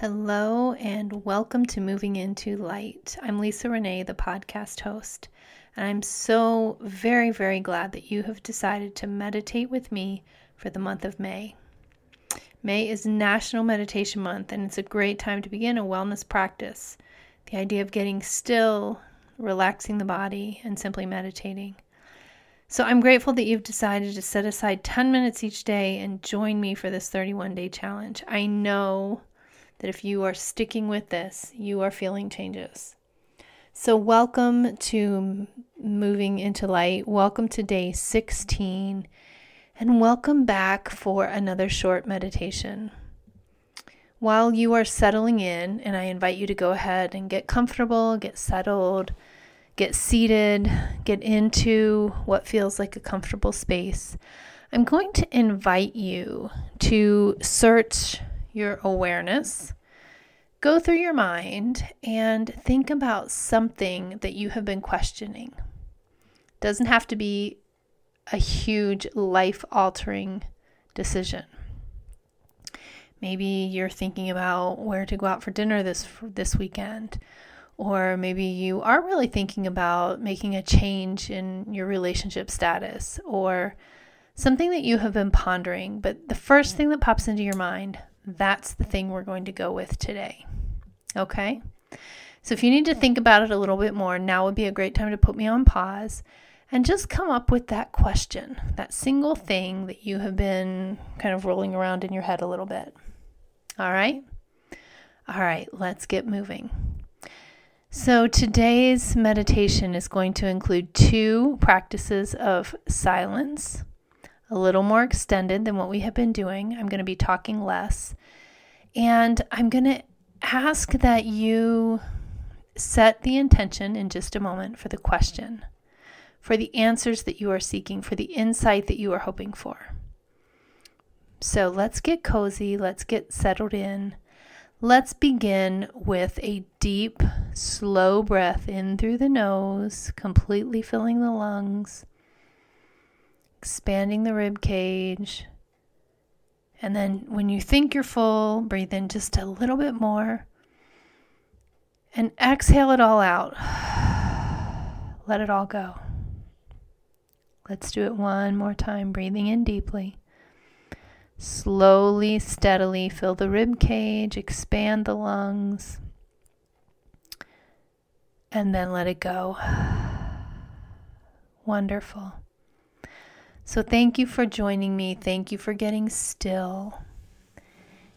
Hello, and welcome to Moving Into Light. I'm Lisa Renee, the podcast host, and I'm so very, very glad that you have decided to meditate with me for the month of May. May is National Meditation Month, and it's a great time to begin a wellness practice. The idea of getting still, relaxing the body, and simply meditating. So I'm grateful that you've decided to set aside 10 minutes each day and join me for this 31 day challenge. I know that if you are sticking with this, you are feeling changes. So, welcome to Moving into Light. Welcome to day 16, and welcome back for another short meditation. While you are settling in, and I invite you to go ahead and get comfortable, get settled, get seated, get into what feels like a comfortable space, I'm going to invite you to search your awareness, go through your mind and think about something that you have been questioning. Doesn't have to be a huge life altering decision. Maybe you're thinking about where to go out for dinner this this weekend. Or maybe you are really thinking about making a change in your relationship status or something that you have been pondering, but the first thing that pops into your mind that's the thing we're going to go with today. Okay? So if you need to think about it a little bit more, now would be a great time to put me on pause and just come up with that question, that single thing that you have been kind of rolling around in your head a little bit. All right? All right, let's get moving. So, today's meditation is going to include two practices of silence a little more extended than what we have been doing. I'm going to be talking less. And I'm going to ask that you set the intention in just a moment for the question, for the answers that you are seeking, for the insight that you are hoping for. So let's get cozy, let's get settled in. Let's begin with a deep, slow breath in through the nose, completely filling the lungs expanding the rib cage. And then when you think you're full, breathe in just a little bit more and exhale it all out. Let it all go. Let's do it one more time, breathing in deeply. Slowly, steadily fill the rib cage, expand the lungs, and then let it go. Wonderful. So, thank you for joining me. Thank you for getting still.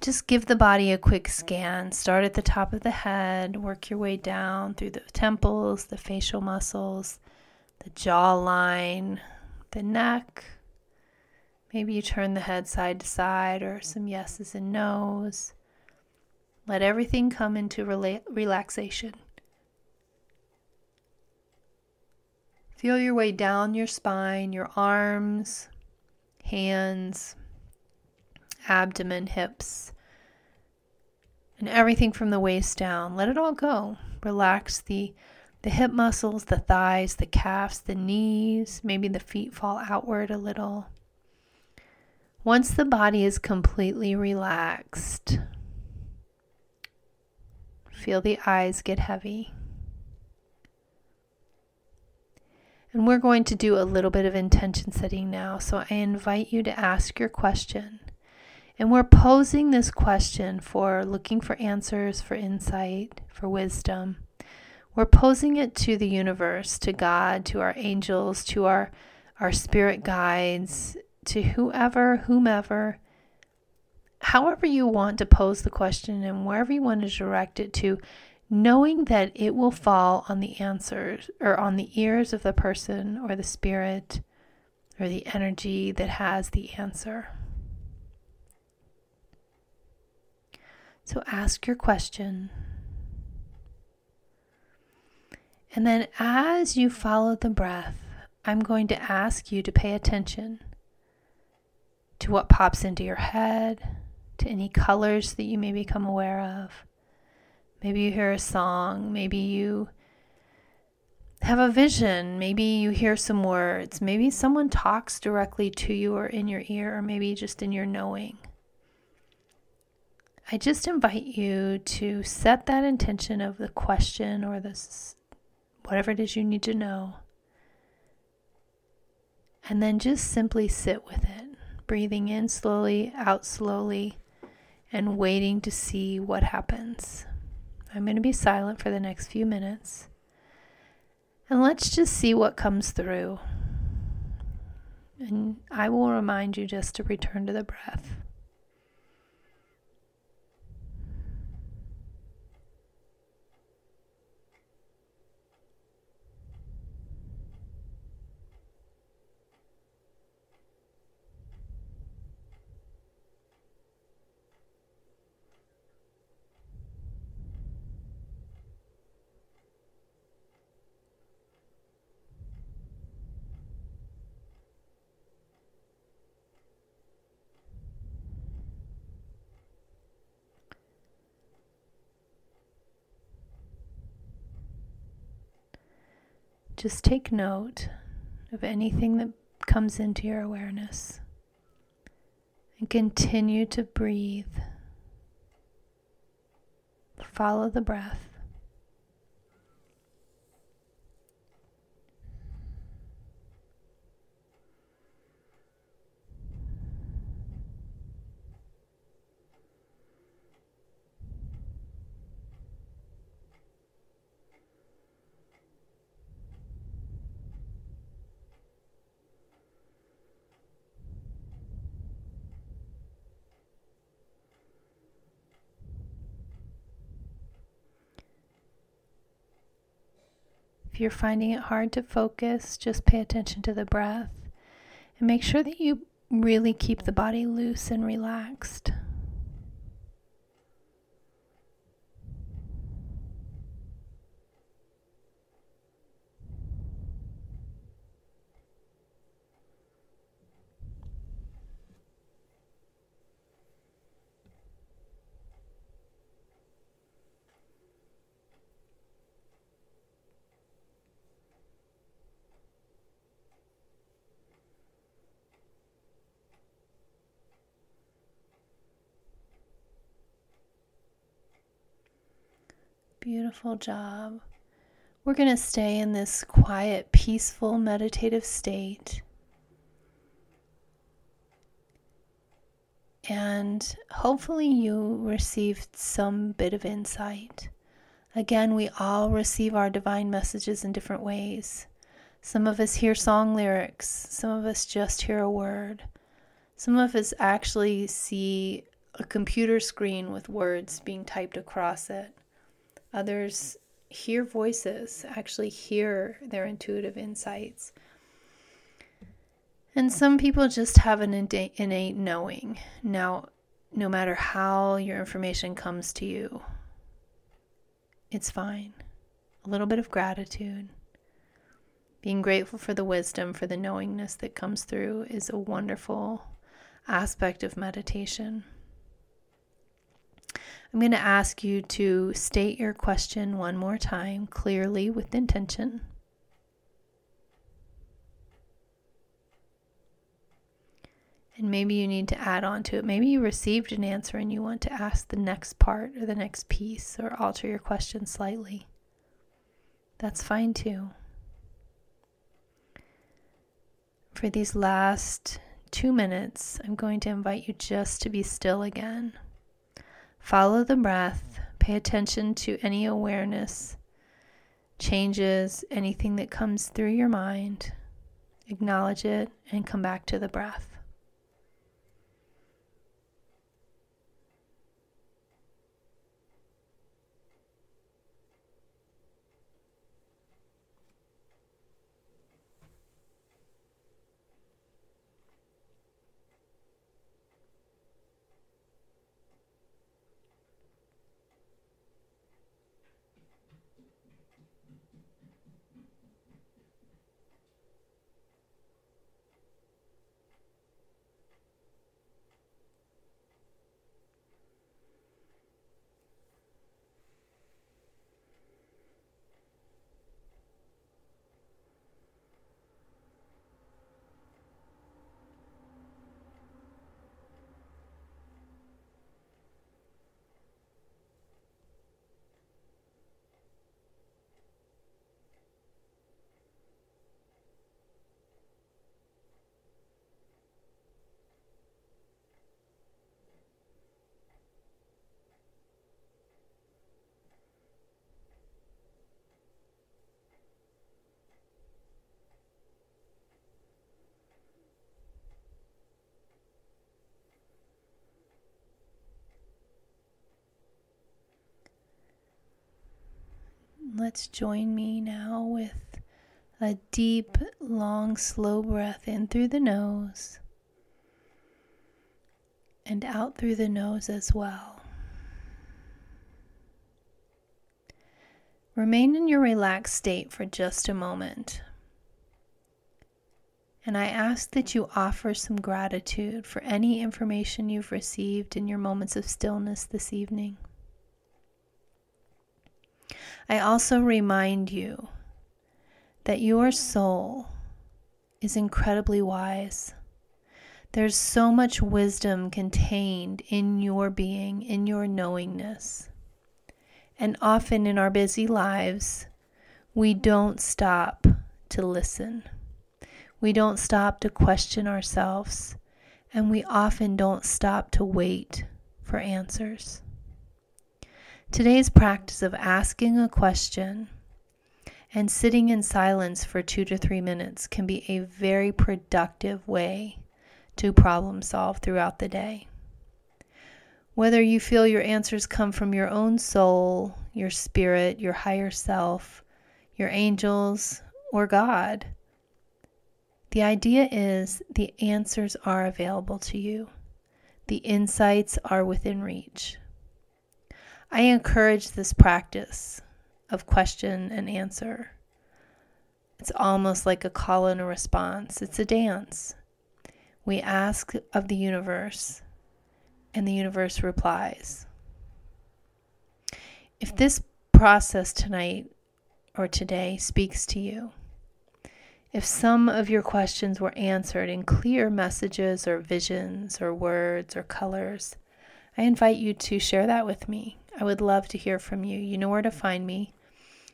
Just give the body a quick scan. Start at the top of the head, work your way down through the temples, the facial muscles, the jawline, the neck. Maybe you turn the head side to side or some yeses and nos. Let everything come into rela- relaxation. Feel your way down your spine, your arms, hands, abdomen, hips, and everything from the waist down. Let it all go. Relax the the hip muscles, the thighs, the calves, the knees, maybe the feet fall outward a little. Once the body is completely relaxed, feel the eyes get heavy. And we're going to do a little bit of intention setting now. So I invite you to ask your question. And we're posing this question for looking for answers, for insight, for wisdom. We're posing it to the universe, to God, to our angels, to our, our spirit guides, to whoever, whomever, however you want to pose the question and wherever you want to direct it to, knowing that it will fall on the answers or on the ears of the person or the spirit or the energy that has the answer. So ask your question. And then as you follow the breath, I'm going to ask you to pay attention to what pops into your head, to any colors that you may become aware of Maybe you hear a song. Maybe you have a vision. Maybe you hear some words. Maybe someone talks directly to you or in your ear, or maybe just in your knowing. I just invite you to set that intention of the question or this whatever it is you need to know. And then just simply sit with it, breathing in slowly, out slowly, and waiting to see what happens. I'm going to be silent for the next few minutes. And let's just see what comes through. And I will remind you just to return to the breath. Just take note of anything that comes into your awareness and continue to breathe. Follow the breath. If you're finding it hard to focus, just pay attention to the breath and make sure that you really keep the body loose and relaxed. Beautiful job. We're going to stay in this quiet, peaceful, meditative state. And hopefully, you received some bit of insight. Again, we all receive our divine messages in different ways. Some of us hear song lyrics, some of us just hear a word, some of us actually see a computer screen with words being typed across it. Others hear voices, actually hear their intuitive insights. And some people just have an innate knowing. Now, no matter how your information comes to you, it's fine. A little bit of gratitude. Being grateful for the wisdom, for the knowingness that comes through is a wonderful aspect of meditation. I'm going to ask you to state your question one more time clearly with intention. And maybe you need to add on to it. Maybe you received an answer and you want to ask the next part or the next piece or alter your question slightly. That's fine too. For these last two minutes, I'm going to invite you just to be still again. Follow the breath, pay attention to any awareness, changes, anything that comes through your mind. Acknowledge it and come back to the breath. Let's join me now with a deep, long, slow breath in through the nose and out through the nose as well. Remain in your relaxed state for just a moment. And I ask that you offer some gratitude for any information you've received in your moments of stillness this evening. I also remind you that your soul is incredibly wise. There's so much wisdom contained in your being, in your knowingness. And often in our busy lives, we don't stop to listen. We don't stop to question ourselves, and we often don't stop to wait for answers. Today's practice of asking a question and sitting in silence for two to three minutes can be a very productive way to problem solve throughout the day. Whether you feel your answers come from your own soul, your spirit, your higher self, your angels, or God the idea is the answers are available to you, the insights are within reach. I encourage this practice of question and answer. It's almost like a call and a response, it's a dance. We ask of the universe, and the universe replies. If this process tonight or today speaks to you, if some of your questions were answered in clear messages or visions or words or colors, I invite you to share that with me. I would love to hear from you. You know where to find me.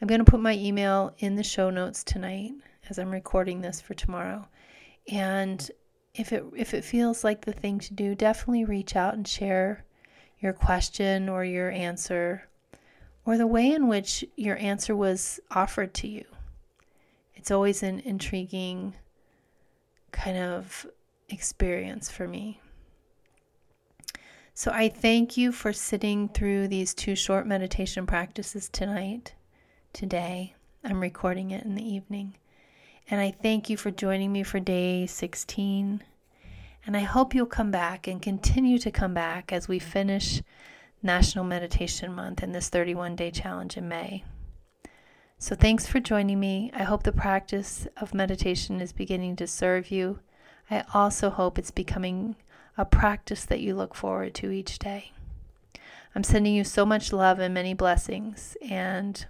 I'm going to put my email in the show notes tonight as I'm recording this for tomorrow. And if it if it feels like the thing to do, definitely reach out and share your question or your answer or the way in which your answer was offered to you it's always an intriguing kind of experience for me. So I thank you for sitting through these two short meditation practices tonight, today. I'm recording it in the evening. And I thank you for joining me for day 16. And I hope you'll come back and continue to come back as we finish National Meditation Month and this 31 day challenge in May. So, thanks for joining me. I hope the practice of meditation is beginning to serve you. I also hope it's becoming a practice that you look forward to each day. I'm sending you so much love and many blessings, and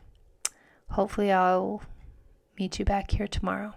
hopefully, I'll meet you back here tomorrow.